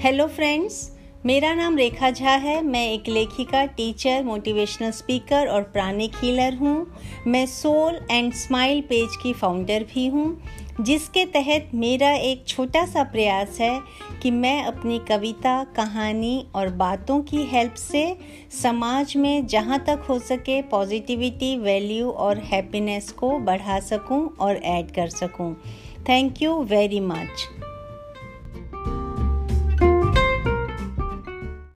Hello friends मेरा नाम रेखा झा है। मैं एक लेखिका टीचर मोटिवेशनल स्पीकर और प्राणिक हीलर हूँ। मैं सोल एंड स्माइल पेज की फाउंडर भी हूँ, जिसके तहत मेरा एक छोटा सा प्रयास है कि मैं अपनी कविता, कहानी और बातों की हेल्प से समाज में जहाँ तक हो सके पॉजिटिविटी वैल्यू और हैप्पीनेस को बढ़ा सकूँ और ऐड कर सकूँ। Thank you very much